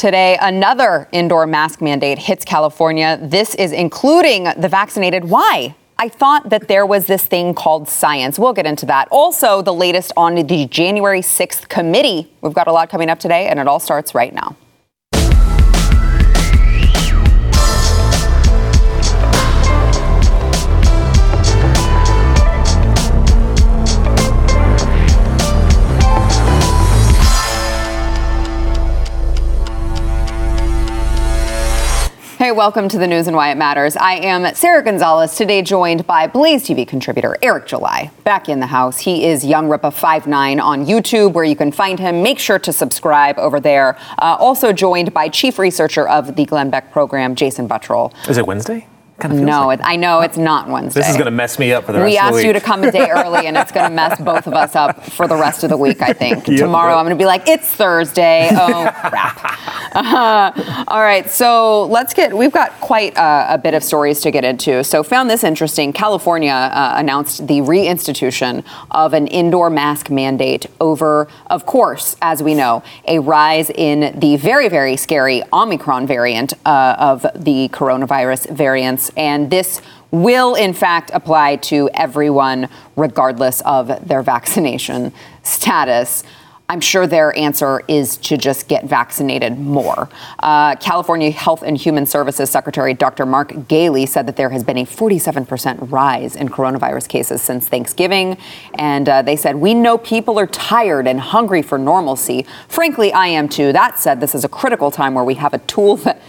Today, another indoor mask mandate hits California. This is including the vaccinated. Why? I thought that there was this thing called science. We'll get into that. Also, the latest on the January 6th committee. We've got a lot coming up today, and it all starts right now. Hey, welcome to the news and why it matters. I am Sarah Gonzalez, today joined by Blaze TV contributor Eric July. Back in the house, he is Young Rippa 59 on YouTube, where you can find him. Make sure to subscribe over there. Uh, also joined by chief researcher of the Glenn Beck program, Jason Buttrill. Is it Wednesday? Kind of no, like. it, I know it's not Wednesday. This is going to mess me up for the we rest of the week. We asked you to come a day early, and it's going to mess both of us up for the rest of the week. I think yep, tomorrow yep. I'm going to be like, it's Thursday. Oh crap! Uh, all right, so let's get. We've got quite a, a, bit of stories to get into. So found this interesting. California uh, announced the reinstitution of an indoor mask mandate over, of course, as we know, a rise in the very very scary Omicron variant uh, of the coronavirus variants and this will, in fact, apply to everyone, regardless of their vaccination status. I'm sure their answer is to just get vaccinated more. Uh, California Health and Human Services Secretary Dr. Mark Ghaly said that there has been a 47% rise in coronavirus cases since Thanksgiving. And uh, they said, We know people are tired and hungry for normalcy. Frankly, I am too. That said, this is a critical time where we have a tool that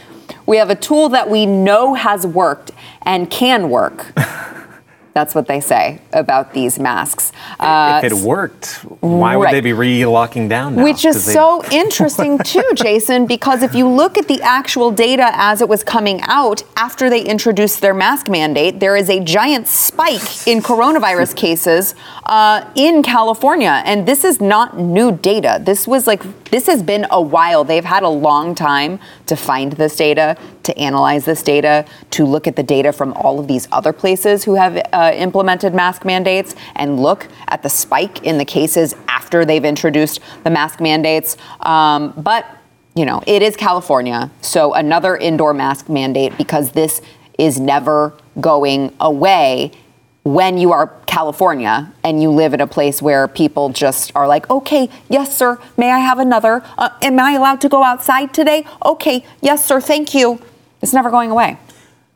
we have a tool that we know has worked and can work. That's what they say about these masks. Uh, if it worked, why would right. they be re-locking down now? Which is so interesting too, Jason, because if you look at the actual data as it was coming out after they introduced their mask mandate, there is a giant spike in coronavirus cases uh, in California, and this is not new data. This was like this has been a while. They've had a long time to find this data, to analyze this data, to look at the data from all of these other places who have uh, implemented mask mandates and look at the spike in the cases after they've introduced the mask mandates. Um, but, you know, it is California, so another indoor mask mandate because this is never going away when you are California and you live in a place where people just are like, okay, yes, sir, may I have another? Uh, am I allowed to go outside today? Okay, yes, sir, thank you. It's never going away.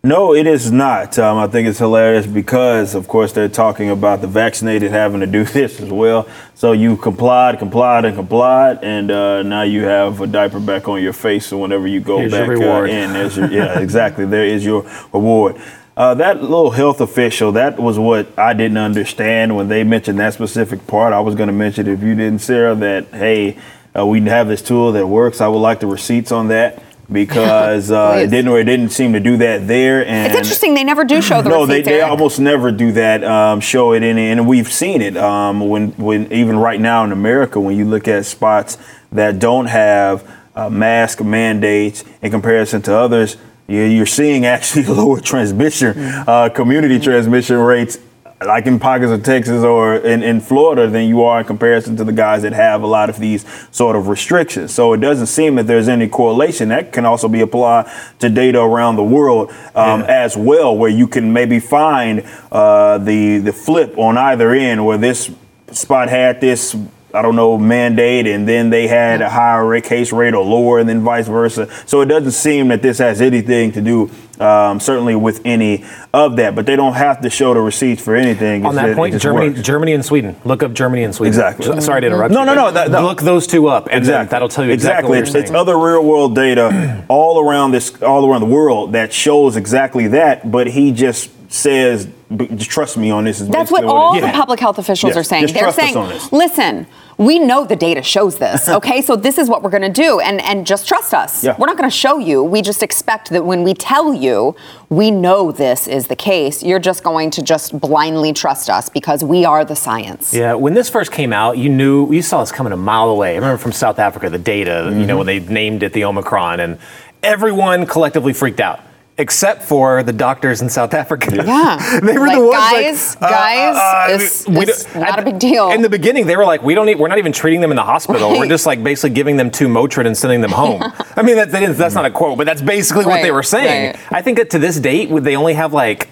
No, it is not. Um, I think it's hilarious because, of course, they're talking about the vaccinated having to do this as well. So you complied, complied, and complied, and uh, now you have a diaper back on your face. So whenever you go Here's back uh, in, there's your, yeah, exactly, there is your reward. Uh, that little health official, that was what I didn't understand when they mentioned that specific part. I was going to mention, if you didn't, Sarah, that, hey, uh, we have this tool that works. I would like the receipts on that because uh, it didn't or it didn't seem to do that there. And it's interesting; they never do show the no, they, they almost never do that. Um, show it in, and we've seen it um, when when even right now in America, when you look at spots that don't have uh, mask mandates in comparison to others you're seeing actually lower transmission, uh, community transmission rates, like in pockets of Texas or in, in Florida, than you are in comparison to the guys that have a lot of these sort of restrictions. So it doesn't seem that there's any correlation. That can also be applied to data around the world um, yeah. as well, where you can maybe find uh, the the flip on either end, where this spot had this I don't know, mandate, and then they had a higher case rate or lower, and then vice versa. So it doesn't seem that this has anything to do, um, certainly, with any of that. But they don't have to show the receipts for anything. On that point, Germany, works. Germany and Sweden. Look up Germany and Sweden. Exactly. Sorry to interrupt. No, you, no, no, that, Look those two up, and exactly. that'll tell you exactly. exactly. It's, it's other real world data all around this, all around the world that shows exactly that. But he just says, trust me on this. Is That's what all what the public health officials yes. are saying. They're saying, listen we know the data shows this, okay? so this is what we're going to do, and and just trust us. Yeah. We're not going to show you. We just expect that when we tell you, we know this is the case. You're just going to just blindly trust us because we are the science. Yeah. When this first came out, you knew you saw this coming a mile away. I remember from South Africa, the data. Mm-hmm. You know mm-hmm. when they named it the Omicron, and everyone collectively freaked out except for the doctors in South Africa. Yeah. they were Like, the ones guys, like, uh, guys, uh, it's- it's don't- not a big deal. In the beginning, they were like, we don't need, we're not even treating them in the hospital. We're just like basically giving them two Motrin and sending them home. I mean, that, that is, that's not a quote, but that's basically what they were saying. right. I think that to this date, they only have like,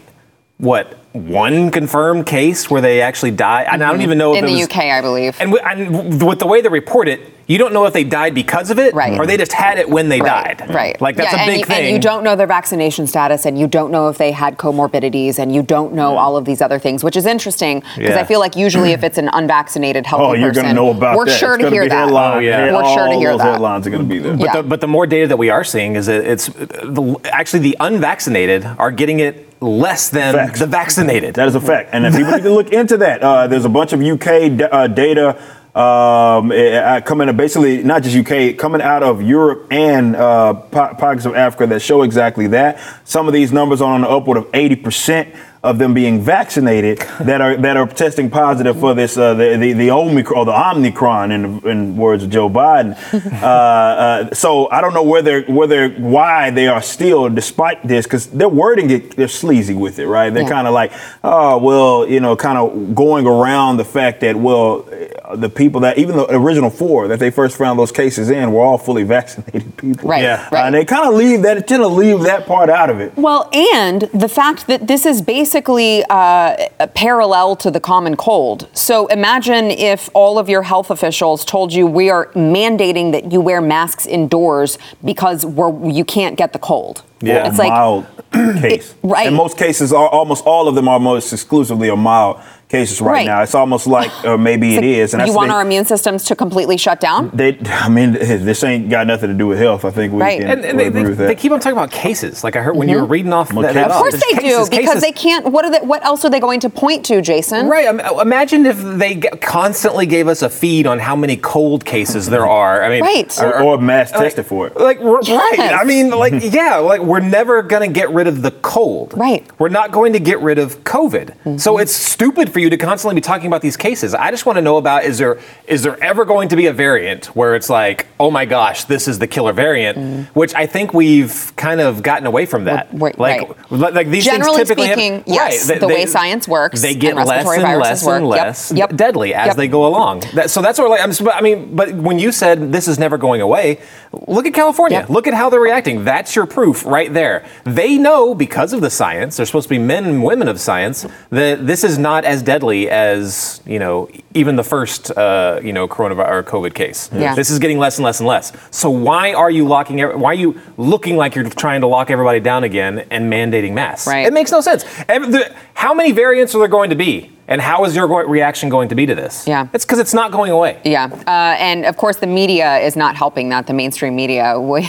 what, one confirmed case where they actually died? And I don't even know if Mm-hmm. In it the was, UK, I believe. And, and with the way they report it, you don't know if they died because of it, Right. or they just had it when they Right, died. Right. Like that's Yeah, a big you, thing. And you don't know their vaccination status, and you don't know if they had comorbidities, and you don't know all of these other things, which is interesting because Yeah. I feel like usually if it's an unvaccinated healthy Oh, you're person, going to know about we're that. sure It's to hear that. Headline, Oh, yeah. We're sure to all hear that. headlines are going to be there. But, Yeah. the, but the more data that we are seeing is that it's the, actually the unvaccinated are getting it less than Facts. the vaccinated. That is a fact, and if people need to look into that. Uh, there's a bunch of UK d- uh, data um, eh, eh, coming out basically not just UK, coming out of Europe and uh, po- pockets of Africa that show exactly that. Some of these numbers are on the upward of 80 percent of them being vaccinated that are that are testing positive for this uh, the, the the Omicron or the Omicron in in words of Joe Biden. uh, uh, so I don't know whether whether why they are still despite this because their wording it, they're sleazy with it, right? They're Yeah. kind of like, oh well, you know, kind of going around the fact that well, the people that even the original four that they first found those cases in were all fully vaccinated people. Right, Yeah. Uh, right. and they kind of leave that tend to leave that part out of it. Well, and the fact that this is basically uh, parallel to the common cold. So imagine if all of your health officials told you we are mandating that you wear masks indoors because we're, you can't get the cold. Yeah. it's like mild case. right. And most cases are almost all of them are most exclusively a mild cases right, Right. now. It's almost like uh, maybe it is. And you that's want the- our immune systems to completely shut down. They, I mean, this ain't got nothing to do with health. I think we Right. can and, and they, agree they, with that. they keep on talking about cases. Like I heard when you were mm-hmm. reading off Well, that, Of course they cases, do because cases. they can't. What are they, What else are they going to point to, Jason? Right. Um, uh, imagine if they constantly gave us a feed on how many cold cases there mm-hmm. are. I mean, Right. or, or mass tested for it. Like we're- right. Yes. I mean, like yeah, like we're never gonna get rid of the cold. Right. We're not going to get rid of COVID. Mm-hmm. So it's stupid for you to constantly be talking about these cases. I just want to know about is there is there ever going to be a variant where it's like, oh my gosh, this is the killer variant, mm. which I think we've kind of gotten away from that. Like, right. like these Generally things typically have- speaking, yes, right, the way science works they and get less and less and work. Yep, less yep, deadly as yep. they go along. That, so that's what like, I'm, I mean, but when you said this is never going away, look at California. Yep. Look at how they're reacting. That's your proof right there. They know because of the science. They're supposed to be men and women of science that this is not as deadly as you know even the first uh, you know coronavirus or COVID case. Yeah. This is getting less and less and less. So why are you locking? Why are you looking like you're trying to lock everybody down again and mandating masks? Right. It makes no sense. Every- the- how many variants are there going to be? And how is your reaction going to be to this? Yeah. It's because it's not going away. Yeah, uh, and of course the media is not helping that. The mainstream media. We,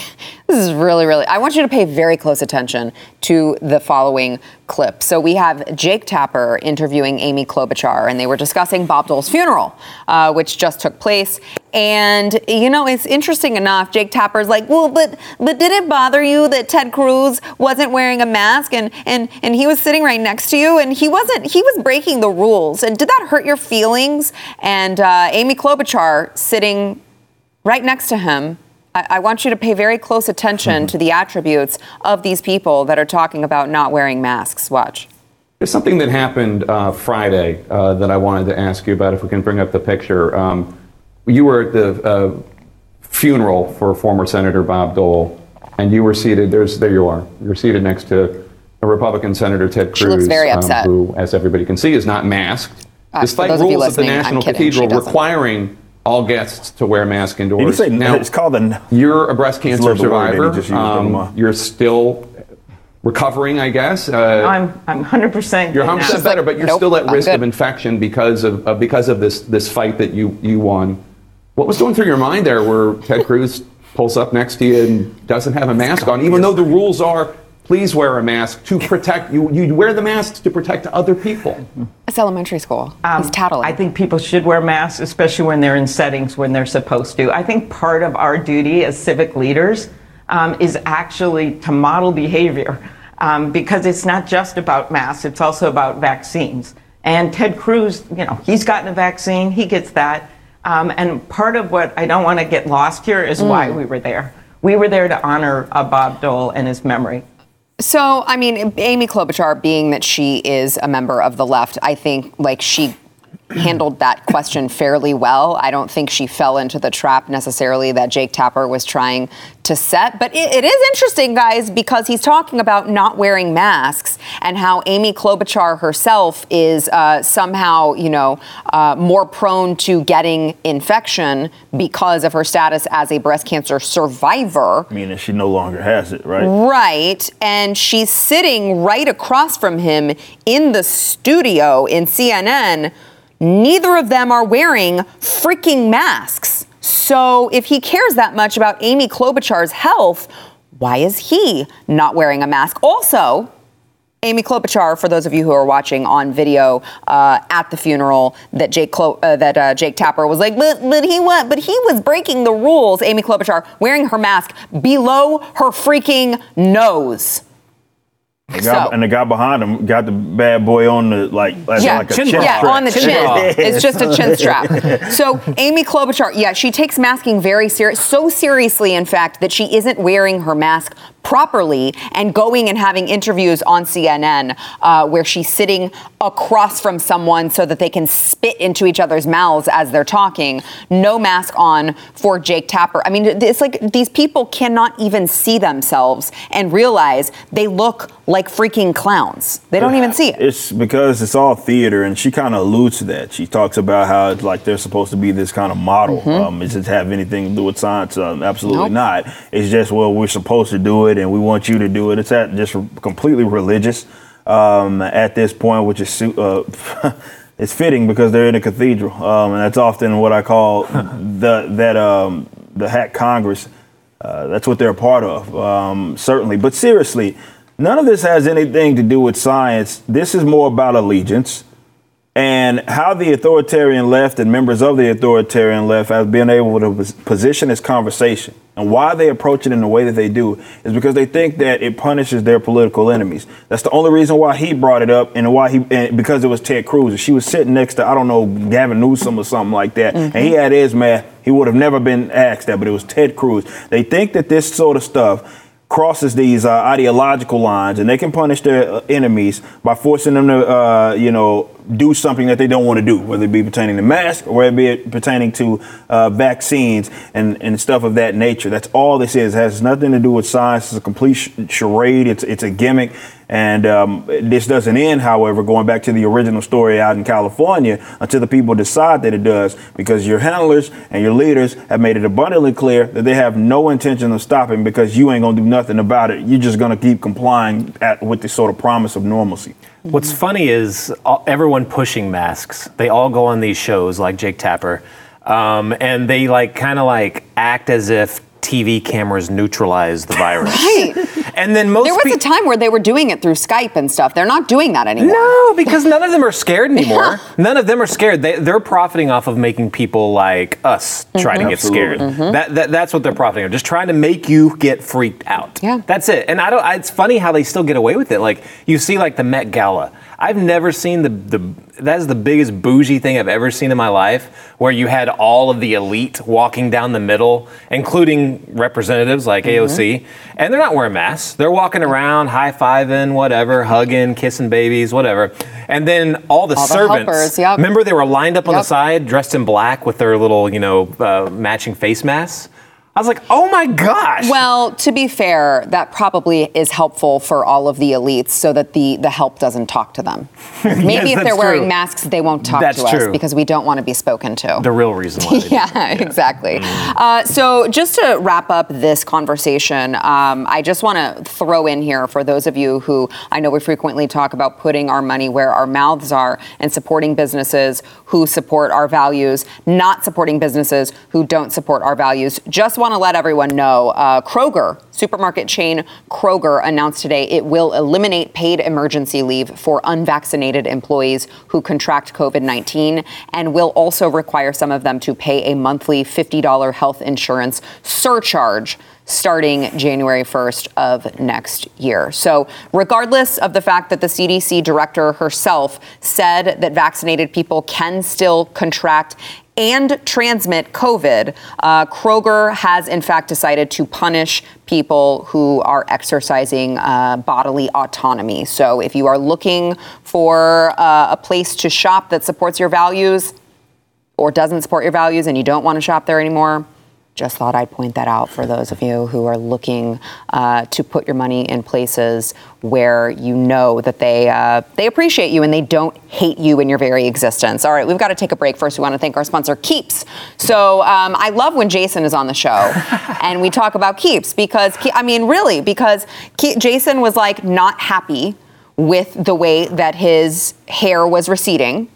this is really, really. I want you to pay very close attention to the following clip. So we have Jake Tapper interviewing Amy Klobuchar, and they were discussing Bob Dole's funeral, uh, which just took place. And you know, it's interesting enough. Jake Tapper's like, well, but but did it bother you that Ted Cruz wasn't wearing a mask and and and he was sitting right next to you and he wasn't he was breaking the rules and did that hurt your feelings? And uh, Amy Klobuchar sitting right next to him. I, I want you to pay very close attention to the attributes of these people that are talking about not wearing masks. Watch. There's something that happened uh, Friday uh, that I wanted to ask you about. If we can bring up the picture, um, you were at the uh, funeral for former Senator Bob Dole, and you were seated. There's there you are. You're seated next to a Republican Senator Ted Cruz, She looks very upset. Um, who, as everybody can see, is not masked, Uh, despite for those of rules at the National kidding. Cathedral requiring all guests to wear masks Did you indoors. say now, it's called a? you're a breast cancer love word survivor. Um, you're still recovering, I guess. Uh, I'm I'm 100%. you're good 100 now. percent better, but you're nope, still at I'm risk good. of infection because of uh, because of this this fight that you you won. What was going through your mind there, where Ted Cruz pulls up next to you and doesn't have a mask on, even though the rules are please wear a mask to protect you. You wear the masks to protect other people. It's elementary school. He's tattling. I think people should wear masks, especially when they're in settings when they're supposed to. I think part of our duty as civic leaders um, is actually to model behavior um, because it's not just about masks, it's also about vaccines. And Ted Cruz, you know, he's gotten a vaccine, he gets that. Um, and part of what I don't want to get lost here is why we were there. We were there to honor uh, Bob Dole and his memory. So, I mean, Amy Klobuchar, being that she is a member of the left, I think like she handled that question fairly well. I don't think she fell into the trap necessarily that Jake Tapper was trying to set. But it, it is interesting, guys, because he's talking about not wearing masks and how Amy Klobuchar herself is uh, somehow, you know, uh, more prone to getting infection because of her status as a breast cancer survivor. Meaning she no longer has it, right? Right. And she's sitting right across from him in the studio in CNN. Neither of them are wearing freaking masks. So if he cares that much about Amy Klobuchar's health, why is he not wearing a mask? Also, Amy Klobuchar, for those of you who are watching on video uh, at the funeral, that Jake uh, that uh, Jake Tapper was like, but but he what? But he was breaking the rules. Amy Klobuchar wearing her mask below her freaking nose. The guy, So- and the guy behind him got the bad boy on the like, as Yeah, like a chin chin strap. yeah, strap. on the chin. It's just a chin strap. So Amy Klobuchar, yeah, she takes masking very serious, so seriously, in fact, that she isn't wearing her mask properly and going and having interviews on CNN uh, where she's sitting across from someone so that they can spit into each other's mouths as they're talking. No mask on for Jake Tapper. I mean, it's like these people cannot even see themselves and realize they look like freaking clowns. They don't even see it. It's because it's all theater, and she kind of alludes to that. She talks about how it's like they're supposed to be this kind of model. Hmm. Um, does it have anything to do with science? Um, absolutely Mm-hmm. Nope. not. It's just well, we're supposed to do it, and we want you to do it. It's at just completely religious um, at this point, which is uh, it's fitting because they're in a cathedral, um, and that's often what I call the that um, the hack Congress. Uh, that's what they're a part of, um, certainly. But seriously, none of this has anything to do with science. This is more about allegiance and how the authoritarian left and members of the authoritarian left have been able to position this conversation. And why they approach it in the way that they do is because they think that it punishes their political enemies. That's the only reason why he brought it up and why he, and because it was Ted Cruz. If she was sitting next to, I don't know, Gavin Newsom or something like that, and he had his mask, he would have never been asked that, but it was Ted Cruz. They think that this sort of stuff crosses these uh, ideological lines, and they can punish their uh, enemies by forcing them to, uh, you know, do something that they don't want to do, whether it be pertaining to masks or whether it be pertaining to uh, vaccines and, and stuff of that nature. That's all this is. It has nothing to do with science. It's a complete charade. It's it's a gimmick. And um, this doesn't end, however, going back to the original story out in California until the people decide that it does, because your handlers and your leaders have made it abundantly clear that they have no intention of stopping because you ain't going to do nothing about it. You're just going to keep complying at, with this sort of promise of normalcy. What's funny is all, everyone pushing masks. They all go on these shows like Jake Tapper, um, and they like kind of like act as if TV cameras neutralize the virus. Right. And then most There was peo- a time where they were doing it through Skype and stuff. They're not doing that anymore. No, because none of them are scared anymore. None of them are scared. They, they're profiting off of making people like us try to get mm-hmm. scared. Absolutely. That, that that's what they're profiting on. Just trying to make you get freaked out. Yeah. that's it. And I don't. It's funny how they still get away with it. Like you see, like the Met Gala. I've never seen the the. That is the biggest bougie thing I've ever seen in my life, where you had all of the elite walking down the middle, including representatives like AOC, and they're not wearing masks. They're walking around, high fiving, whatever, hugging, kissing babies, whatever. And then all the All the servants. helpers, yep. Remember, they were lined up on the side, dressed in black with their little, you know, uh, matching face masks. I was like, oh my gosh. Well, to be fair, that probably is helpful for all of the elites so that the, the help doesn't talk to them. Maybe Yes, if they're wearing true. masks, they won't talk That's to us because we don't want to be spoken to. the real reason why. Do. yeah, exactly. Mm. Uh, so, just to wrap up this conversation, um, I just want to throw in here for those of you who I know we frequently talk about putting our money where our mouths are and supporting businesses who support our values, not supporting businesses who don't support our values. Just want to let everyone know uh, Kroger, supermarket chain Kroger, announced today it will eliminate paid emergency leave for unvaccinated employees who contract COVID 19 and will also require some of them to pay a monthly $50 health insurance surcharge starting January 1st of next year. So, regardless of the fact that the CDC director herself said that vaccinated people can still contract and transmit COVID, uh, Kroger has in fact decided to punish people who are exercising uh, bodily autonomy. So if you are looking for uh, a place to shop that supports your values or doesn't support your values and you don't want to shop there anymore, just thought I'd point that out for those of you who are looking uh, to put your money in places where you know that they uh, they appreciate you and they don't hate you in your very existence. All right, we've got to take a break first. We want to thank our sponsor, Keeps. So um, I love when Jason is on the show and we talk about Keeps because I mean, really, because Ke- Jason was like not happy with the way that his hair was receding,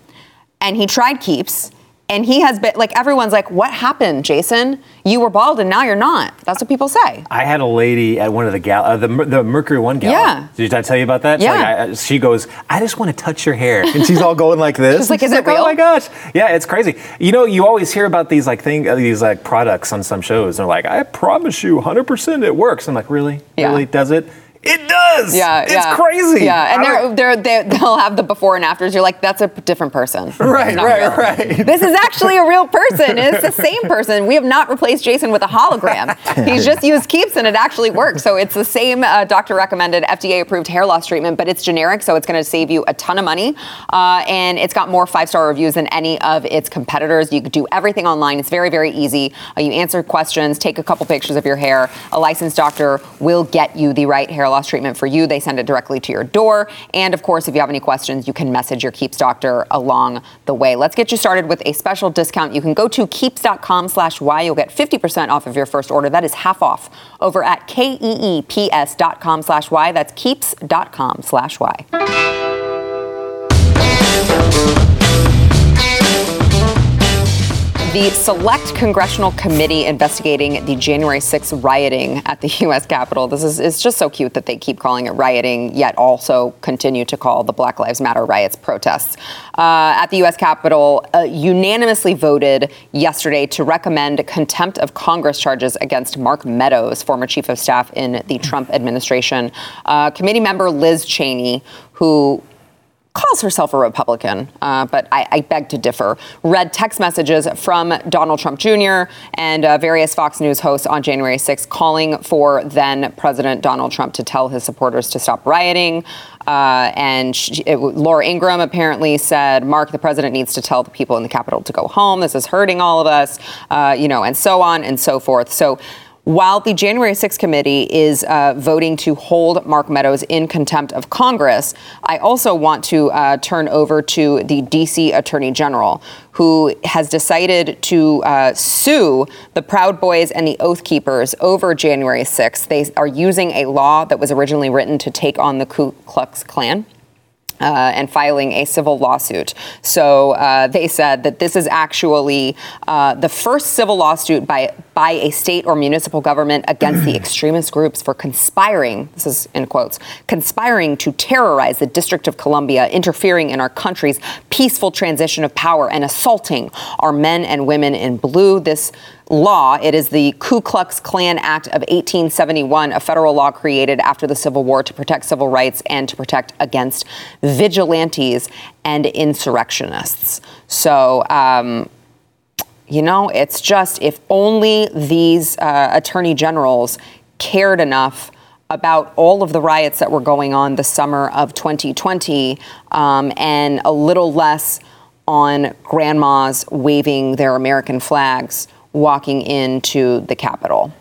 and he tried Keeps and he has been like everyone's like, "What happened, Jason? You were bald and now you're not." That's what people say. I had a lady at one of the gal, uh, the the Mercury One gala. Yeah. Did I tell you about that? Yeah. Like, I, she goes, "I just want to touch your hair," and she's all going like this. She's like, And "Is it real?" Oh my gosh! Yeah, it's crazy. You know, you always hear about these like thing, uh, these like products on some shows. And They're like, "I promise you, 100 percent it works." I'm like, "Really? Yeah. Really? Does it?" It does. Yeah, it's yeah. crazy. Yeah, and they're, they're, they're, they'll have the before and afters. You're like, that's a different person. Right, right, real. right. This is actually a real person. It's the same person. We have not replaced Jason with a hologram. He's just used Keeps and it actually works. So it's the same uh, doctor recommended FDA approved hair loss treatment, but it's generic, so it's going to save you a ton of money. Uh, and it's got more five star reviews than any of its competitors. You could do everything online. It's very, very easy. Uh, you answer questions, take a couple pictures of your hair. A licensed doctor will get you the right hair loss treatment for you. They send it directly to your door. And of course, if you have any questions, you can message your Keeps doctor along the way. Let's get you started with a special discount. You can go to keeps.com slash Y. You'll get 50% off of your first order. That is half off over at E keeps.com slash Y. That's keeps.com slash Y. The Select Congressional Committee investigating the January 6th rioting at the U.S. Capitol. This is it's just so cute that they keep calling it rioting, yet also continue to call the Black Lives Matter riots protests. Uh, at the U.S. Capitol, uh, unanimously voted yesterday to recommend contempt of Congress charges against Mark Meadows, former chief of staff in the Trump administration. Uh, committee member Liz Cheney, who calls herself a Republican, uh, but I, I beg to differ, read text messages from Donald Trump Jr. and uh, various Fox News hosts on January 6th calling for then President Donald Trump to tell his supporters to stop rioting. Uh, and she, it, Laura Ingraham apparently said, Mark, the president needs to tell the people in the Capitol to go home. This is hurting all of us, uh, you know, and so on and so forth. So while the January 6th committee is uh, voting to hold Mark Meadows in contempt of Congress, I also want to uh, turn over to the D.C. Attorney General, who has decided to uh, sue the Proud Boys and the Oath Keepers over January 6th. They are using a law that was originally written to take on the Ku Klux Klan uh, and filing a civil lawsuit. So uh, they said that this is actually uh, the first civil lawsuit by by a state or municipal government against the extremist groups for conspiring. This is in quotes conspiring to terrorize the District of Columbia, interfering in our country's peaceful transition of power, and assaulting our men and women in blue. This law. It is the Ku Klux Klan Act of 1871, a federal law created after the Civil War to protect civil rights and to protect against vigilantes and insurrectionists. So, um, you know, it's just if only these uh, attorney generals cared enough about all of the riots that were going on the summer of 2020 um, and a little less on grandmas waving their American flags walking into the Capitol.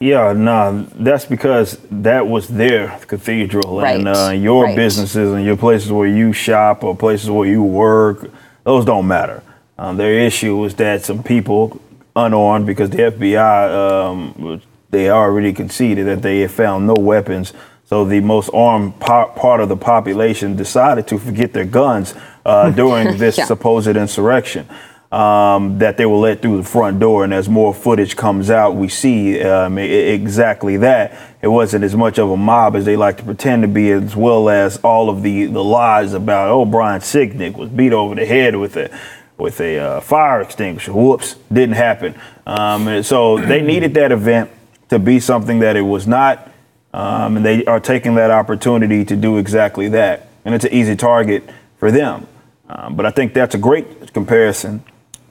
Yeah, no, that's because that was their cathedral, and uh, your right. businesses and your places where you shop or places where you work, those don't matter. Um, their issue is that some people unarmed, because the FBI um, they already conceded that they had found no weapons. So the most armed par- part of the population decided to forget their guns uh, during this Yeah. supposed insurrection. Um, that they were let through the front door, and as more footage comes out, we see um, exactly that. It wasn't as much of a mob as they like to pretend to be, as well as all of the, the lies about oh Brian Sicknick was beat over the head with a with a uh, fire extinguisher. Whoops, didn't happen. Um, so they needed that event to be something that it was not, um, and they are taking that opportunity to do exactly that. And it's an easy target for them. Um, but I think that's a great comparison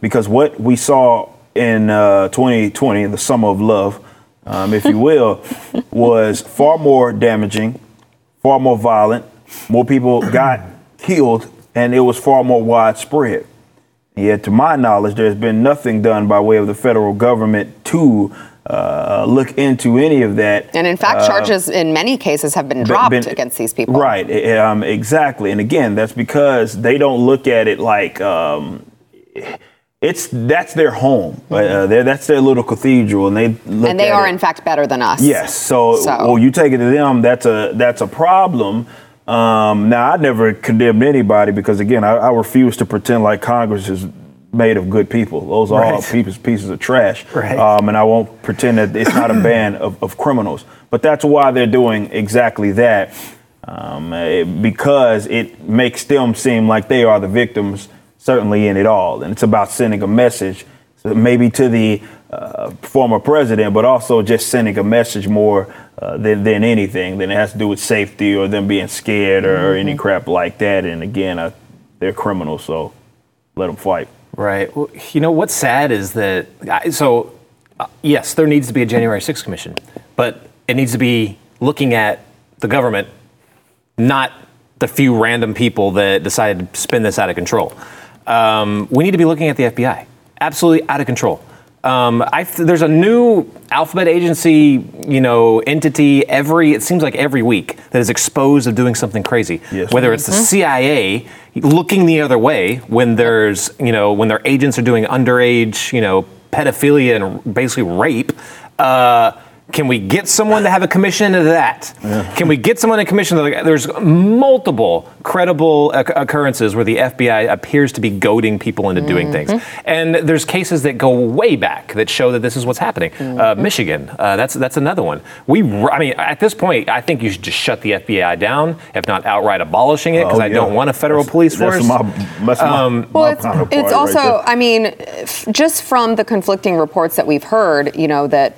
because what we saw in uh, 2020, the summer of love, um, if you will, was far more damaging, far more violent. More people got killed, and it was far more widespread. Yet, to my knowledge, there's been nothing done by way of the federal government to uh, look into any of that. And in fact, Uh, charges in many cases have been dropped been- against these people. Right, eh, um, exactly. And again, that's because they don't look at it like um, it's that's their home. Uh, they're- that's their little cathedral, and they look Mm-hmm. And they are, it- in fact, better than us. Yes. So, So- well, you take it to them. That's a that's a problem. Um, now, I never condemned anybody because, again, I, I refuse to pretend like Congress is made of good people. Those are all Right. pieces pieces of trash. Right. Um, and I won't pretend that it's not a band of, of criminals. But that's why they're doing exactly that. Um, eh, because it makes them seem like they are the victims, certainly in it all. And it's about sending a message, maybe to the uh, former president, but also just sending a message more uh, than, than anything. Than it has to do with safety or them being scared or, any crap like that. And again, uh, they're criminals, so let them fight. Right. Well, you know what's sad is that I- so uh, yes, there needs to be a January 6th commission, but it needs to be looking at the government, not the few random people that decided to spin this out of control. Um, we need to be looking at the FBI. Absolutely out of control. Um, I, there's a new alphabet agency, you know, entity every. It seems like every week that is exposed of doing something crazy. Yes. Whether it's the CIA looking the other way when there's, you know, when their agents are doing underage, you know, pedophilia and basically rape. Uh, can we get someone to have a commission into that? Can we get someone to commission? There's multiple credible occurrences where the FBI appears to be goading people into doing things, and there's cases that go way back that show that this is what's happening. Uh, Michigan, uh, that's that's another one. We, r- I mean, at this point, I think you should just shut the FBI down, if not outright abolishing it, because Oh, I yeah. don't want a federal That's- police that's force. My, that's my, Um, Well, my it's, it's also, there. I mean, f- just from the conflicting reports that we've heard, you know, that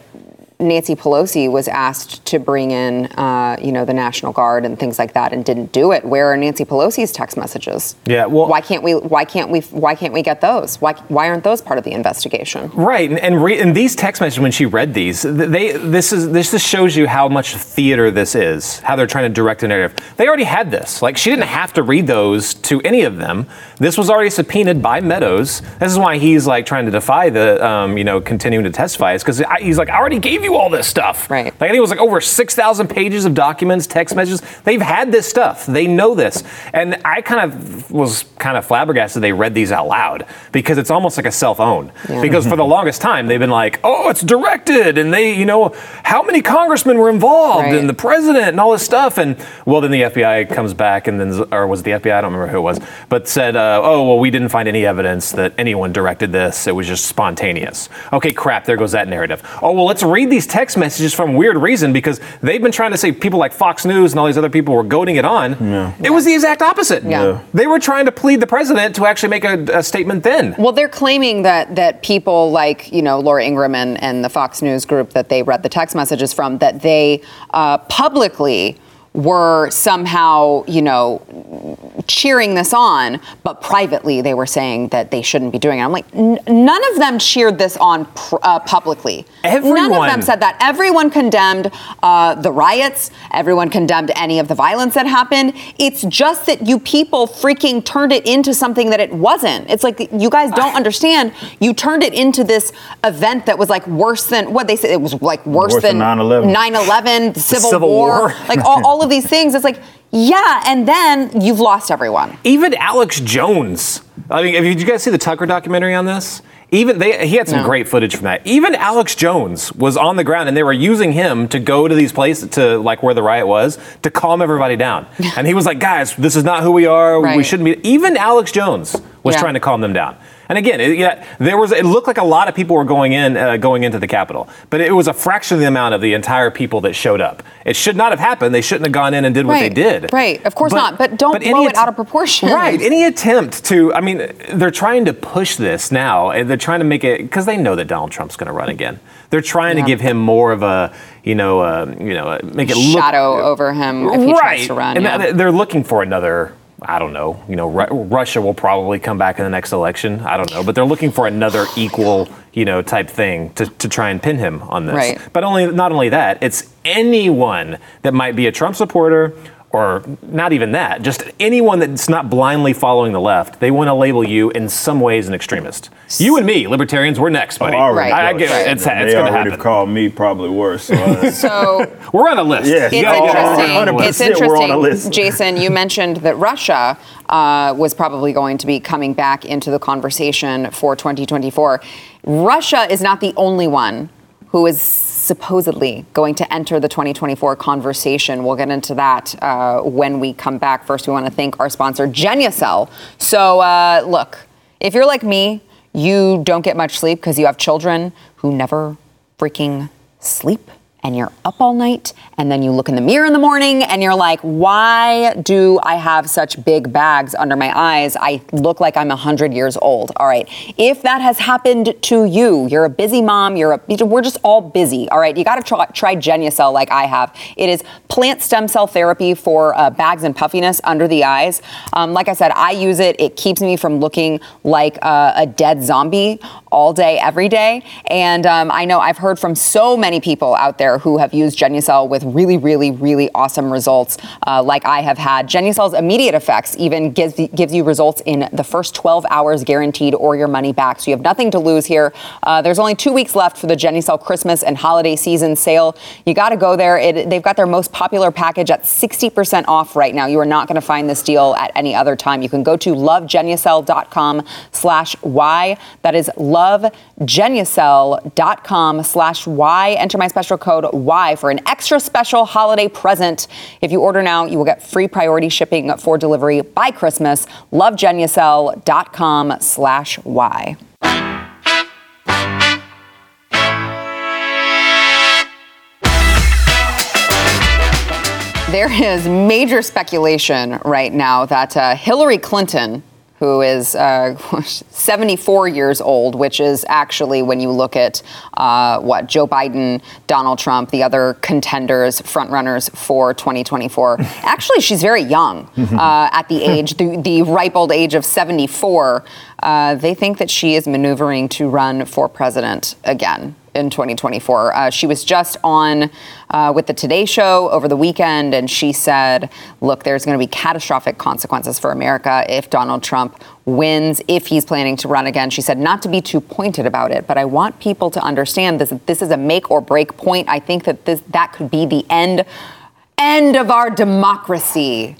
Nancy Pelosi was asked to bring in, uh, you know, the National Guard and things like that, and didn't do it. Where are Nancy Pelosi's text messages? Yeah, well- why can't we? Why can't we? Why can't we get those? Why? Why aren't those part of the investigation? Right, and and, re- and these text messages when she read these, they this is this just shows you how much theater this is. How they're trying to direct a narrative. They already had this. Like she didn't have to read those to any of them. This was already subpoenaed by Meadows. This is why he's like trying to defy the um, you know continuing to testify. Is because he's like I already gave you all this stuff. Right. Like I think it was like over six thousand pages of documents, text messages. They've had this stuff. They know this, and I kind of was kind of flabbergasted they read these out loud because it's almost like a self own. Because for the longest time they've been like, oh, it's directed, and they, you know, how many congressmen were involved, Right. and the president, and all this stuff, and well, then the FBI comes back, and then or was it the FBI? I don't remember who it was, but said, uh, oh, well, we didn't find any evidence that anyone directed this. It was just spontaneous. Okay, crap. There goes that narrative. Oh well, let's read these text messages from weird reason because they've been trying to say people like Fox News and all these other people were goading it on. It was the exact opposite. Yeah. Yeah. They were trying to plead the president to actually make a, a statement then. Well, they're claiming that that people like you know Laura Ingraham and, and the Fox News group that they read the text messages from that they uh, publicly were somehow you know cheering this on, but privately they were saying that they shouldn't be doing it. I'm like, n- none of them cheered this on pr- uh, publicly. None of them said that. Everyone condemned uh, the riots. Everyone condemned any of the violence that happened. It's just that you people freaking turned it into something that it wasn't. It's like you guys don't understand. You turned it into this event that was like worse than what they said. It was like worse, Worse than 9/11. 9/11, the Civil, Civil War, War. like all, all of these things. It's like yeah, and then you've lost everyone. Even Alex Jones. I mean, did you guys see the Tucker documentary on this? Even they, he had some No. great footage from that. Even Alex Jones was on the ground, and they were using him to go to these places, to like where the riot was, to calm everybody down. and he was like, "Guys, this is not who we are. We shouldn't be." Even Alex Jones was Yeah. trying to calm them down. And again, it, yeah, there was. It looked like a lot of people were going in, uh, going into the Capitol, but it was a fraction of the amount of the entire people that showed up. It should not have happened. They shouldn't have gone in and did what they did. right. Of course not. But don't blow any it out of proportion. Right. Any attempt to, I mean, they're trying to push this now. and They're trying to make it because they know that Donald Trump's going to run again. They're trying Yeah. to give him more of a, you know, uh, you know, uh, make it look Shadow over him if he right. tries to run. And yeah. they're looking for another I don't know. You know, Ru- Russia will probably come back in the next election. I don't know, but they're looking for another equal, you know, type thing to, to try and pin him on this. Right. But only not only that, it's anyone that might be a Trump supporter or not even that, just anyone that's not blindly following the left. They want to label you in some ways an extremist. You and me, libertarians, we're next, buddy. already Right. I, I get Right. it. It's, they it's going to already happen. called me probably worse. So, So We're on a list. Yeah. it's You gotta get on it. interesting. It's 100% we're on a interesting, list. Jason. You mentioned that Russia uh, was probably going to be coming back into the conversation for 2024. Russia is not the only one who is supposedly going to enter the 2024 conversation. We'll get into that uh, when we come back. First, we want to thank our sponsor, Genucel. So, uh, look, if you're like me, you don't get much sleep because you have children who never freaking sleep and you're up all night and then you look in the mirror in the morning and you're like why do i have such big bags under my eyes? I look like i'm 100 years old. All right. If that has happened to you you're a busy mom you're a we're just all busy. All right. You got to try, try Genucel like i have. It is plant stem cell therapy for uh, bags and puffiness under the eyes. Um, like i said i use it. It keeps me from looking like uh, a dead zombie all day, every day. And um, I know I've heard from so many people out there who have used Genucel with really, really, really awesome results, uh, like I have had. Genucel's immediate effects even gives, gives you results in the first 12 hours guaranteed or your money back. So you have nothing to lose here. Uh, there's only two weeks left for the Genucel Christmas and holiday season sale. You got to go there. It, they've got their most popular package at 60% off right now. You are not going to find this deal at any other time. You can go to lovegenucel.com slash Y. That is lovegenucel.com slash Y. Enter my special code Y for an extra special holiday present. If you order now, you will get free priority shipping for delivery by Christmas. lovegenucel.com slash Y. There is major speculation right now that uh, Hillary Clinton, who is uh, 74 years old, which is actually, when you look at uh, what Joe Biden, Donald Trump, the other contenders, frontrunners for 2024, actually, she's very young uh, at the age, the, the ripe old age of 74. Uh, they think that she is maneuvering to run for president again in 2024. Uh, she was just on uh, with the Today Show over the weekend, and she said, Look, there's going to be catastrophic consequences for America if Donald Trump wins, if he's planning to run again. She said, Not to be too pointed about it, but I want people to understand this. This is a make or break point. I think that this, that could be the end, end of our democracy.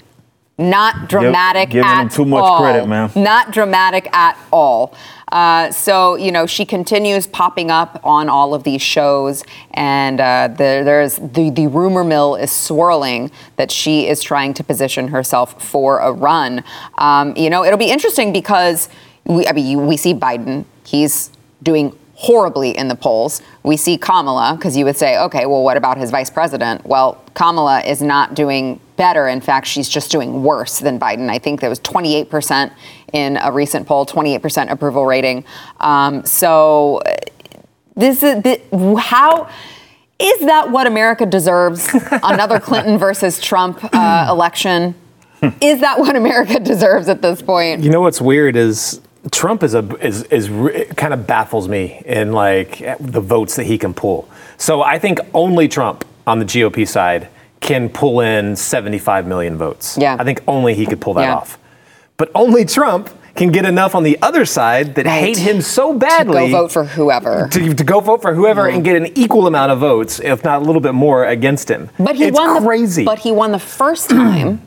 Not dramatic giving at them too much all. credit, man. Not dramatic at all. Uh, so, you know, she continues popping up on all of these shows, and uh, the, there's the, the rumor mill is swirling that she is trying to position herself for a run. Um, you know, it'll be interesting because we, I mean, we see Biden, he's doing horribly in the polls. We see Kamala, because you would say, okay, well, what about his vice president? Well, Kamala is not doing better. In fact, she's just doing worse than Biden. I think there was 28% in a recent poll, 28% approval rating. Um, so this is the, how. Is that what America deserves? Another Clinton versus Trump uh, election? Is that what America deserves at this point? You know what's weird is Trump is a is is kind of baffles me in like the votes that he can pull. So I think only Trump on the GOP side can pull in 75 million votes. Yeah. I think only he could pull that Yeah. off. But only Trump can get enough on the other side that Right. hate him so badly. To go vote for whoever. to, to go vote for whoever and get an equal amount of votes, if not a little bit more, against him. But he it's won crazy. the but he won the first time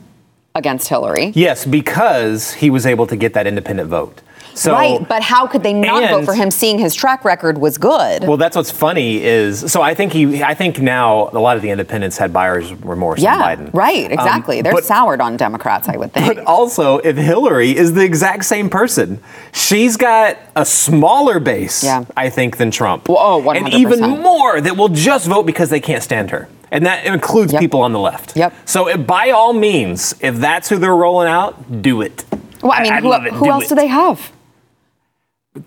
against Hillary. yes, because he was able to get that independent vote. So right, but how could they not vote for him seeing his track record was good? Well, that's what's funny is so I think he I think now a lot of the independents had buyer's remorse yeah, Biden. right, Um, exactly. They're but, soured on Democrats, I would think. But also, if Hillary is the exact same person, she's got a smaller base, Yeah. I think, than Trump. Well, oh, And 100%. even more that will just vote because they can't stand her. And that includes Yep. people on the left. Yep. So, by all means, if that's who they're rolling out, do it. well, I mean, I'd who, who else it. do they have?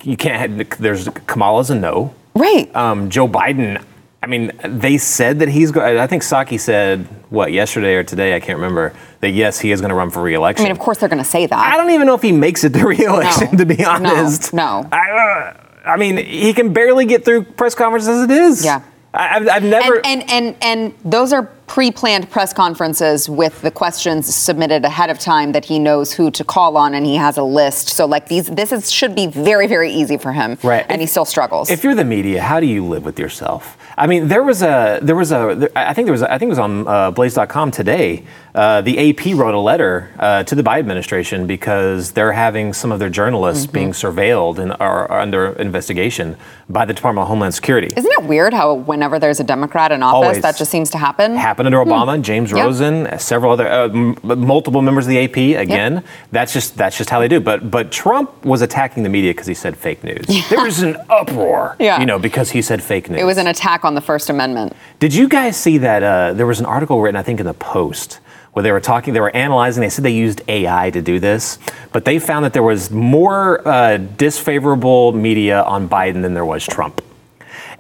You can't. Have, there's Kamala's a no. Right. Um, Joe Biden. I mean, they said that he's. go- I think Psaki said what yesterday or today, I can't remember, that yes, he is going to run for reelection. I mean, of course they're going to say that. I don't even know if he makes it to reelection, No. to be No. honest. No. I, uh, I mean, he can barely get through press conferences as it is. Yeah. I, I've, I've never. and, and and and those are pre-planned press conferences with the questions submitted ahead of time that he knows who to call on and he has a list. So like these, this is, should be very very easy for him. Right. And he still struggles. If you're the media, how do you live with yourself? I mean, there was a, there was a, I think there was, a, I think it was on uh, Blaze.com today. Uh, the AP wrote a letter uh, to the Biden administration because they're having some of their journalists Mm-hmm. being surveilled and are, are under investigation by the Department of Homeland Security. Isn't it weird how whenever there's a Democrat in office, Always. that just seems to happen? Happened under Obama, James Hmm. Yeah. Rosen, several other, uh, m- multiple members of the AP. Again, that's just that's just how they do. But but Trump was attacking the media because he said fake news. There was an uproar, Yeah. you know, because he said fake news. It was an attack on the First Amendment. Did you guys see that? Uh, there was an article written, I think, in the Post where they were talking, they were analyzing. They said they used AI to do this, but they found that there was more uh, disfavorable media on Biden than there was Trump.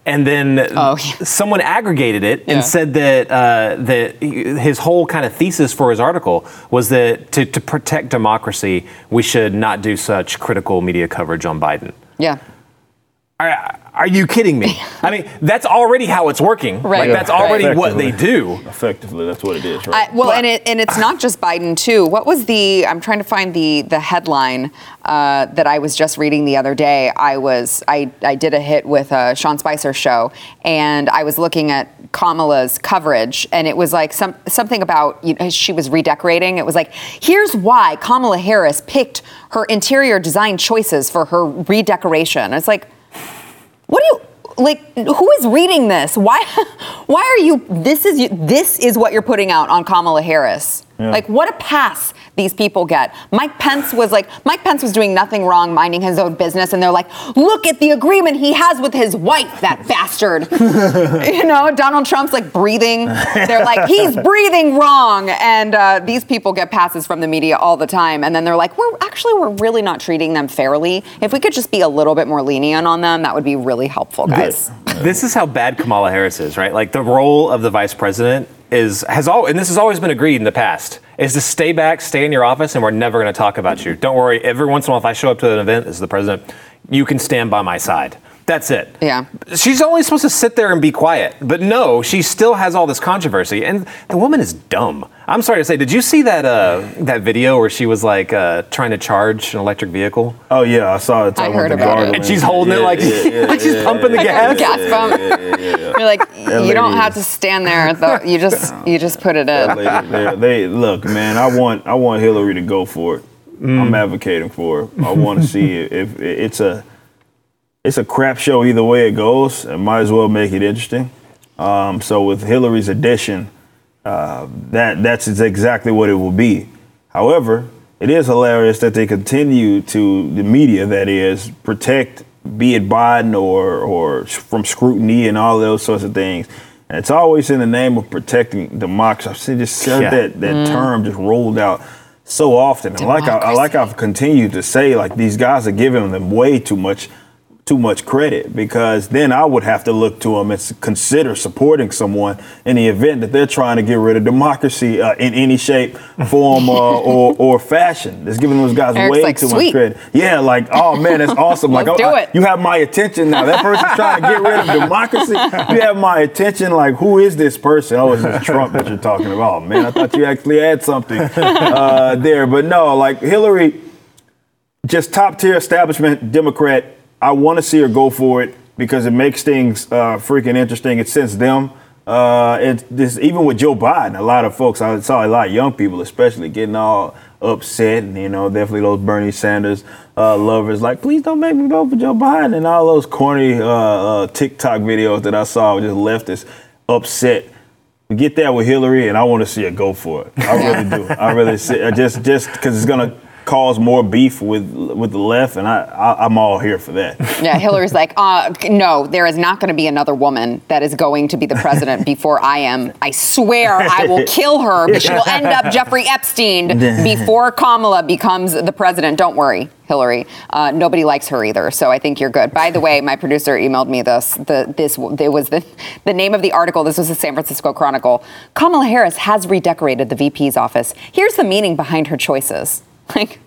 And then Oh, yeah. someone aggregated it Yeah. and said that uh, that his whole kind of thesis for his article was that to, to protect democracy, we should not do such critical media coverage on Biden. Yeah. Are, are you kidding me? I mean, that's already how it's working. Right. Like, that's Right. already what they do. Effectively, that's what it is, right? I, well, and it and it's not just Biden too. What was the? I'm trying to find the the headline uh, that I was just reading the other day. I was I I did a hit with a Sean Spicer show, and I was looking at Kamala's coverage, and it was like some something about you know, she was redecorating. It was like here's why Kamala Harris picked her interior design choices for her redecoration. It's like what do you like? Who is reading this? Why? Why are you? This is this is what you're putting out on Kamala Harris. Like what a pass these people get. Mike Pence was like Mike Pence was doing nothing wrong, minding his own business, and they're like, look at the agreement he has with his wife, that bastard. you know, Donald Trump's like breathing. They're like, he's breathing wrong, and uh, these people get passes from the media all the time, and then they're like, we're actually we're really not treating them fairly. If we could just be a little bit more lenient on them, that would be really helpful, guys. This is how bad Kamala Harris is, right? Like the role of the vice president is has all, and this has always been agreed in the past, is to stay back, stay in your office, and we're never going to talk about you. Don't worry. Every once in a while, if I show up to an event as the president, you can stand by my side. That's it. Yeah. She's only supposed to sit there and be quiet, but no, she still has all this controversy, and the woman is dumb. I'm sorry to say. Did you see that uh, that video where she was like uh, trying to charge an electric vehicle, oh yeah, I saw it. talking heard about it. and she's holding it like, yeah, yeah, like she's yeah, pumping the yeah, gas? gas pump. You're like, you don't have to stand there. Though. You just you just put it in. Lady, they, they look, man. I want I want Hillary to go for it. I'm advocating for it. I want to see it. If it's a it's a crap show either way it goes, it might as well make it interesting. Um, so with Hillary's addition, uh, that that's exactly what it will be. However, it is hilarious that they continue to the media that is protect be it Biden or or from scrutiny and all those sorts of things. And it's always in the name of protecting democracy. I've seen- just Yeah. that that term just rolled out so often. And like I, I like I've continued to say, like these guys are giving them way too much too much credit because then I would have to look to them and consider supporting someone in the event that they're trying to get rid of democracy uh, in any shape, form, uh, or or fashion. It's giving those guys Eric's way like, too "Sweet." much credit. Yeah, like oh man, that's awesome. like oh, do I- it. you have my attention now. That person's trying to get rid of democracy. You have my attention. Like who is this person? Oh, it's just Trump that you're talking about. Oh, man, I thought you actually had something uh, there, but no, like Hillary just top tier establishment Democrat. I want to see her go for it because it makes things uh, freaking interesting. It sends them. Uh, it this even with Joe Biden, a lot of folks I saw a lot of young people, especially getting all upset, and you know definitely those Bernie Sanders uh, lovers, like please don't make me vote for Joe Biden, and all those corny uh, uh, TikTok videos that I saw just leftists upset. We get that with Hillary, and I want to see her go for it. I really do. I really see. Just just because it's gonna cause more beef with with the left, and I, I I'm all here for that. Yeah, Hillary's like, uh, no, there is not going to be another woman that is going to be the president before I am. I swear I will kill her, but she will end up Jeffrey Epstein before Kamala becomes the president. Don't worry. Hillary. Uh, nobody likes her either, so I think you're good. By the way, my producer emailed me this. The this it was the the name of the article. This was the San Francisco Chronicle. Kamala Harris has redecorated the VP's office. Here's the meaning behind her choices. Like,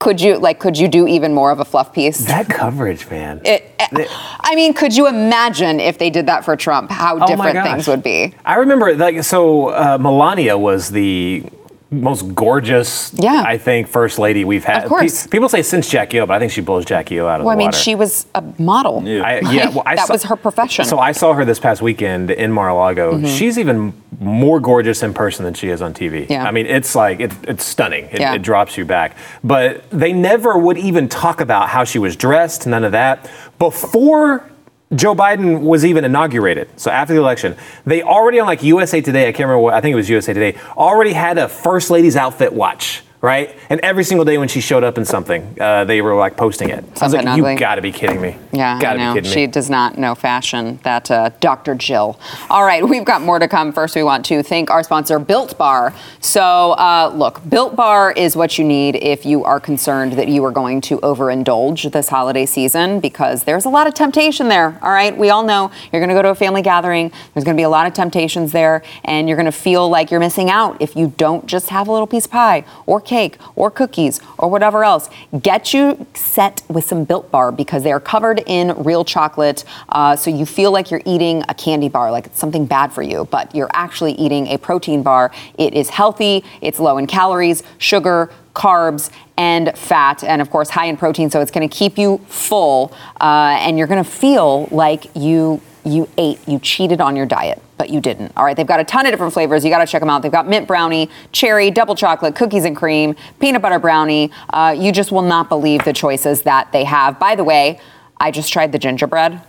could you like could you do even more of a fluff piece? That coverage, man. It, I mean, could you imagine if they did that for Trump? How Oh different things would be. I remember, like, so uh, Melania was the most gorgeous, Yeah. I think, first lady we've had. Of course. Pe- people say since Jackie O, but I think she blows Jackie O out of the water. Well, I mean, water. she was a model. I, yeah, well, I that saw- was her profession. So I saw her this past weekend in Mar-a-Lago. Mm-hmm. She's even more gorgeous in person than she is on TV. Yeah. I mean, it's like it, it's stunning. It, Yeah. it drops you back. But they never would even talk about how she was dressed. None of that before. Joe Biden was even inaugurated. So after the election, they already on like USA Today, I can't remember what, I think it was USA Today, already had a First Lady's outfit watch, right? And every single day when she showed up in something, uh, they were like posting it. I was like, ugly. you gotta be kidding me. Yeah, gotta I know. be kidding She does not know fashion. That uh, Dr. Jill. All right, we've got more to come. First, we want to thank our sponsor, Built Bar. So, uh, look, Built Bar is what you need if you are concerned that you are going to overindulge this holiday season because there's a lot of temptation there. All right, we all know you're going to go to a family gathering. There's going to be a lot of temptations there, and you're going to feel like you're missing out if you don't just have a little piece of pie or cake or cookies or whatever else. Get you set with some Built Bar because they are covered in real chocolate, uh, so you feel like you're eating a candy bar, like it's something bad for you, but you're actually eating a protein bar. It is healthy, it's low in calories, sugar, carbs, and fat, and of course, high in protein, so it's going to keep you full, uh, and you're going to feel like you you ate, you cheated on your diet, but you didn't. All right, they've got a ton of different flavors. You got to check them out. They've got mint brownie, cherry, double chocolate, cookies and cream, peanut butter brownie. Uh, you just will not believe the choices that they have. By the way, I just tried the gingerbread.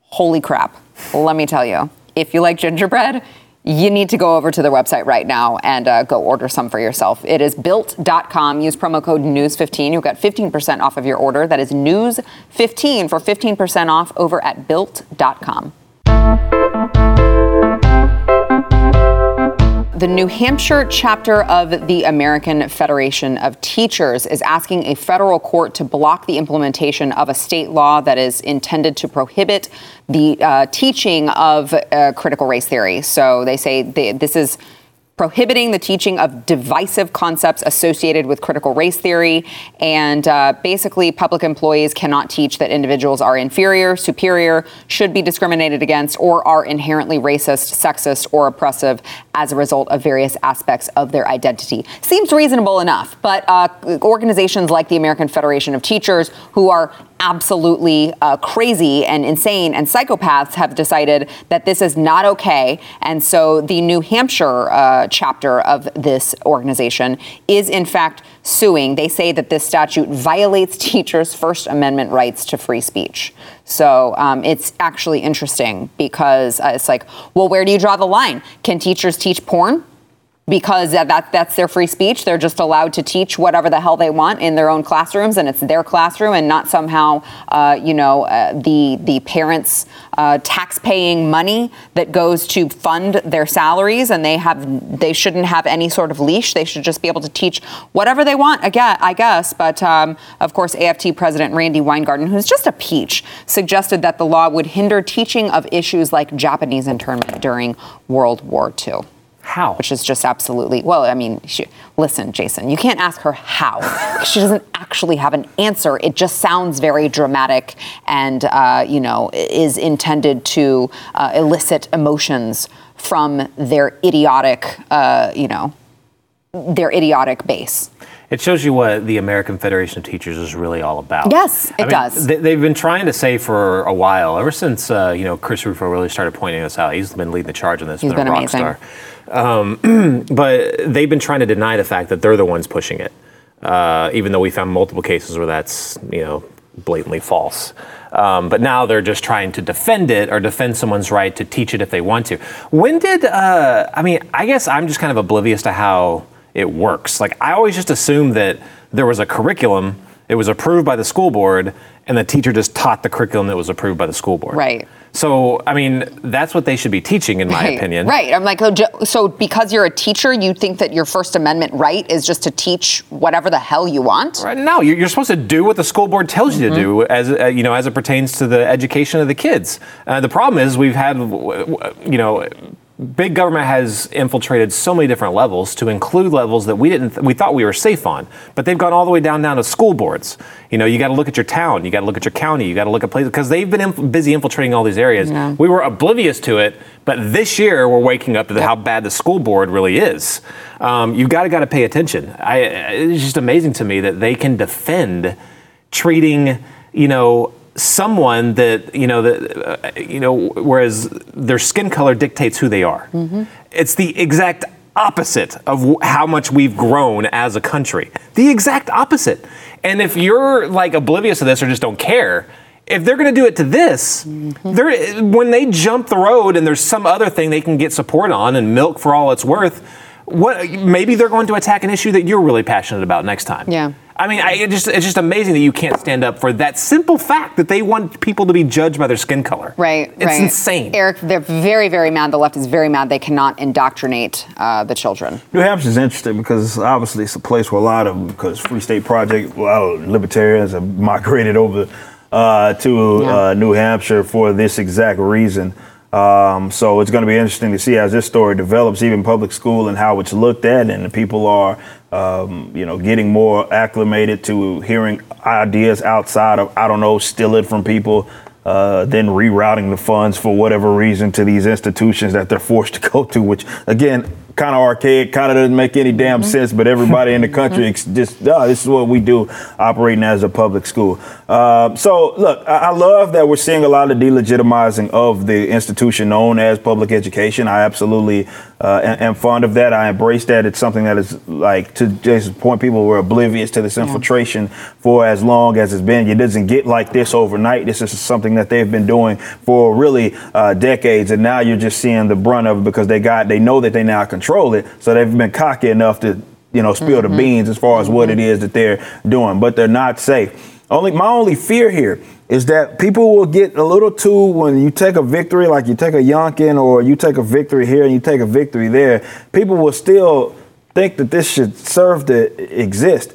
Holy crap. Let me tell you, if you like gingerbread, you need to go over to their website right now and uh, go order some for yourself. It is built.com. Use promo code NEWS15. You'll get 15% off of your order. That is NEWS15 for 15% off over at built.com. The New Hampshire chapter of the American Federation of Teachers is asking a federal court to block the implementation of a state law that is intended to prohibit the uh, teaching of uh, critical race theory. So they say they, this is prohibiting the teaching of divisive concepts associated with critical race theory. And uh, basically, public employees cannot teach that individuals are inferior, superior, should be discriminated against, or are inherently racist, sexist, or oppressive as a result of various aspects of their identity. Seems reasonable enough, but uh, organizations like the American Federation of Teachers, who are absolutely uh, crazy and insane and psychopaths have decided that this is not okay. And so the New Hampshire chapter of this organization is, in fact, suing. They say that this statute violates teachers' First Amendment rights to free speech. So um, it's actually interesting because uh, it's like, well, where do you draw the line? Can teachers teach porn? Because that, that that's their free speech. They're just allowed to teach whatever the hell they want in their own classrooms, and it's their classroom, and not somehow, uh, you know, uh, the the parents' uh, tax-paying money that goes to fund their salaries, and they have they shouldn't have any sort of leash. They should just be able to teach whatever they want. Again, I guess, but um, of course, AFT President Randi Weingarten, who's just a peach, suggested that the law would hinder teaching of issues like Japanese internment during World War II How? which is just absolutely well i mean she, listen jason you can't ask her how. She doesn't actually have an answer. It just sounds very dramatic and uh, you know is intended to uh, elicit emotions from their idiotic uh, you know their idiotic base It shows you what the American Federation of Teachers is really all about. Yes, it I mean, does. They, they've been trying to say for a while, ever since uh, you know Chris Rufo really started pointing this out. He's been leading the charge on this. He's been rock amazing. star. Um, but they've been trying to deny the fact that they're the ones pushing it, uh, even though we found multiple cases where that's you know blatantly false. Um, but now they're just trying to defend it or defend someone's right to teach it if they want to. When did uh, I mean? I guess I'm just kind of oblivious to how it works. Like I always just assumed that there was a curriculum, it was approved by the school board, and the teacher just taught the curriculum that was approved by the school board. Right. So, I mean, that's what they should be teaching, in my Right, opinion. Right. I'm like, oh, so because you're a teacher, you think that your First Amendment right is just to teach whatever the hell you want? Right, No, you're you're supposed to do what the school board tells you to do, Mm-hmm. as uh, you know, as it pertains to the education of the kids. Uh, the problem is we've had, you know, big government has infiltrated so many different levels to include levels that we didn't, th- we thought we were safe on, but they've gone all the way down down to school boards. You know, you got to look at your town, you got to look at your county, you got to look at places because they've been inf- busy infiltrating all these areas. Yeah. We were oblivious to it, but this year we're waking up to the, how bad the school board really is. Um, you got to got to pay attention. I, it's just amazing to me that they can defend treating, you know, someone that you know that uh, you know, whereas their skin color dictates who they are. It's the exact opposite of w- how much we've grown as a country. The exact opposite. And if you're like oblivious to this or just don't care, if they're going to do it to this, they're, when they jump the road and there's some other thing they can get support on and milk for all it's worth, what maybe they're going to attack an issue that you're really passionate about next time. Yeah. I mean, I, it just it's just amazing that you can't stand up for that simple fact that they want people to be judged by their skin color. Right, It's right. insane. Eric, they're very, very mad. The left is very mad. They cannot indoctrinate uh, the children. New Hampshire's interesting because obviously it's a place where a lot of because Free State Project, a lot of libertarians have migrated over uh, to Yeah. uh, New Hampshire for this exact reason. Um, so it's going to be interesting to see as this story develops, even public school and how it's looked at, and the people are, um, you know, getting more acclimated to hearing ideas outside of, I don't know, steal it from people. Uh, then rerouting the funds for whatever reason to these institutions that they're forced to go to, which again, kind of archaic, kind of doesn't make any damn sense. But everybody in the country ex- just, oh, this is what we do, operating as a public school. Uh, so look, I-, I love that we're seeing a lot of delegitimizing of the institution known as public education. I absolutely uh, am, am fond of that. I embrace that. It's something that is like to Jason's point, people were oblivious to this infiltration for as long as it's been. It doesn't get like this overnight. This is something that they've been doing for really uh, decades, and now you're just seeing the brunt of it because they got they know that they now control it, so they've been cocky enough to you know spill the mm-hmm. beans as far as what it mm-hmm. is that they're doing, but they're not safe. Only my only fear here is that people will get a little too when you take a victory, like you take a Youngkin or you take a victory here and you take a victory there. People will still think that this should serve to exist.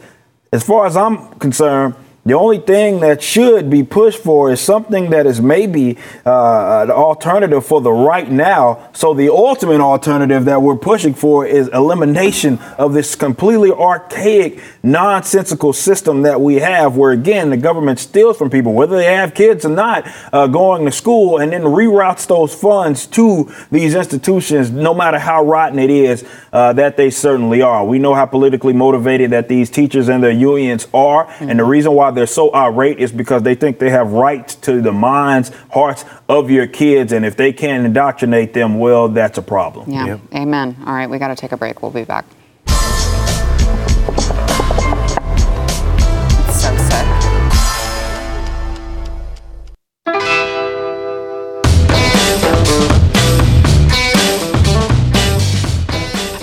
As far as I'm concerned, the only thing that should be pushed for is something that is maybe uh, an alternative for the right now. So the ultimate alternative that we're pushing for is elimination of this completely archaic, nonsensical system that we have, where again the government steals from people, whether they have kids or not, uh, going to school, and then reroutes those funds to these institutions, no matter how rotten it is uh, that they certainly are. We know how politically motivated that these teachers and their unions are, and the reason why they're so irate is because they think they have rights to the minds, hearts of your kids, and if they can't indoctrinate them, well, that's a problem. Yeah. Yep. Amen. All right, we got to take a break. We'll be back.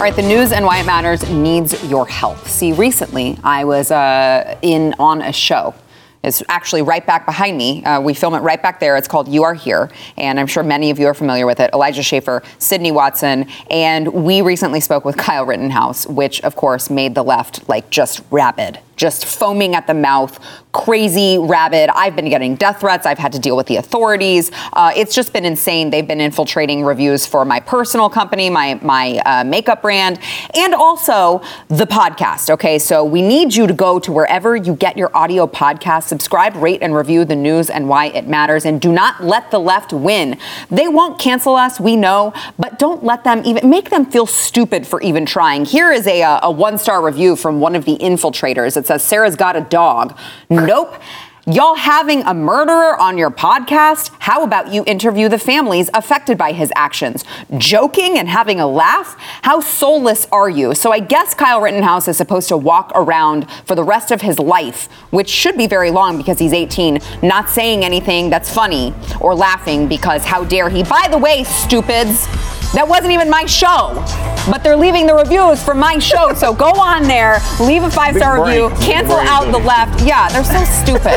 Right, the news and why it matters needs your help. See, recently I was uh, in on a show. It's actually right back behind me. Uh, we film it right back there. It's called You Are Here, and I'm sure many of you are familiar with it. Elijah Schaffer, Sydney Watson, and we recently spoke with Kyle Rittenhouse, which of course made the left like just rabid, just foaming at the mouth, crazy, rabid. I've been getting death threats. I've had to deal with the authorities. Uh, it's just been insane. They've been infiltrating reviews for my personal company, my my uh, makeup brand, and also the podcast. Okay, so we need you to go to wherever you get your audio podcast, subscribe, rate, and review the news and why it matters, and do not let the left win. They won't cancel us, we know, but don't let them even make them feel stupid for even trying. Here is a, uh, a one star review from one of the infiltrators. It says Sarah's got a dog. Nope. Y'all having a murderer on your podcast? How about you interview the families affected by his actions? Joking and having a laugh? How soulless are you? So I guess Kyle Rittenhouse is supposed to walk around for the rest of his life, which should be very long because he's 18, not saying anything that's funny or laughing because how dare he? By the way, stupids, that wasn't even my show, but they're leaving the reviews for my show. So go on there, leave a five star review, cancel out the left. Yeah, they're so stupid.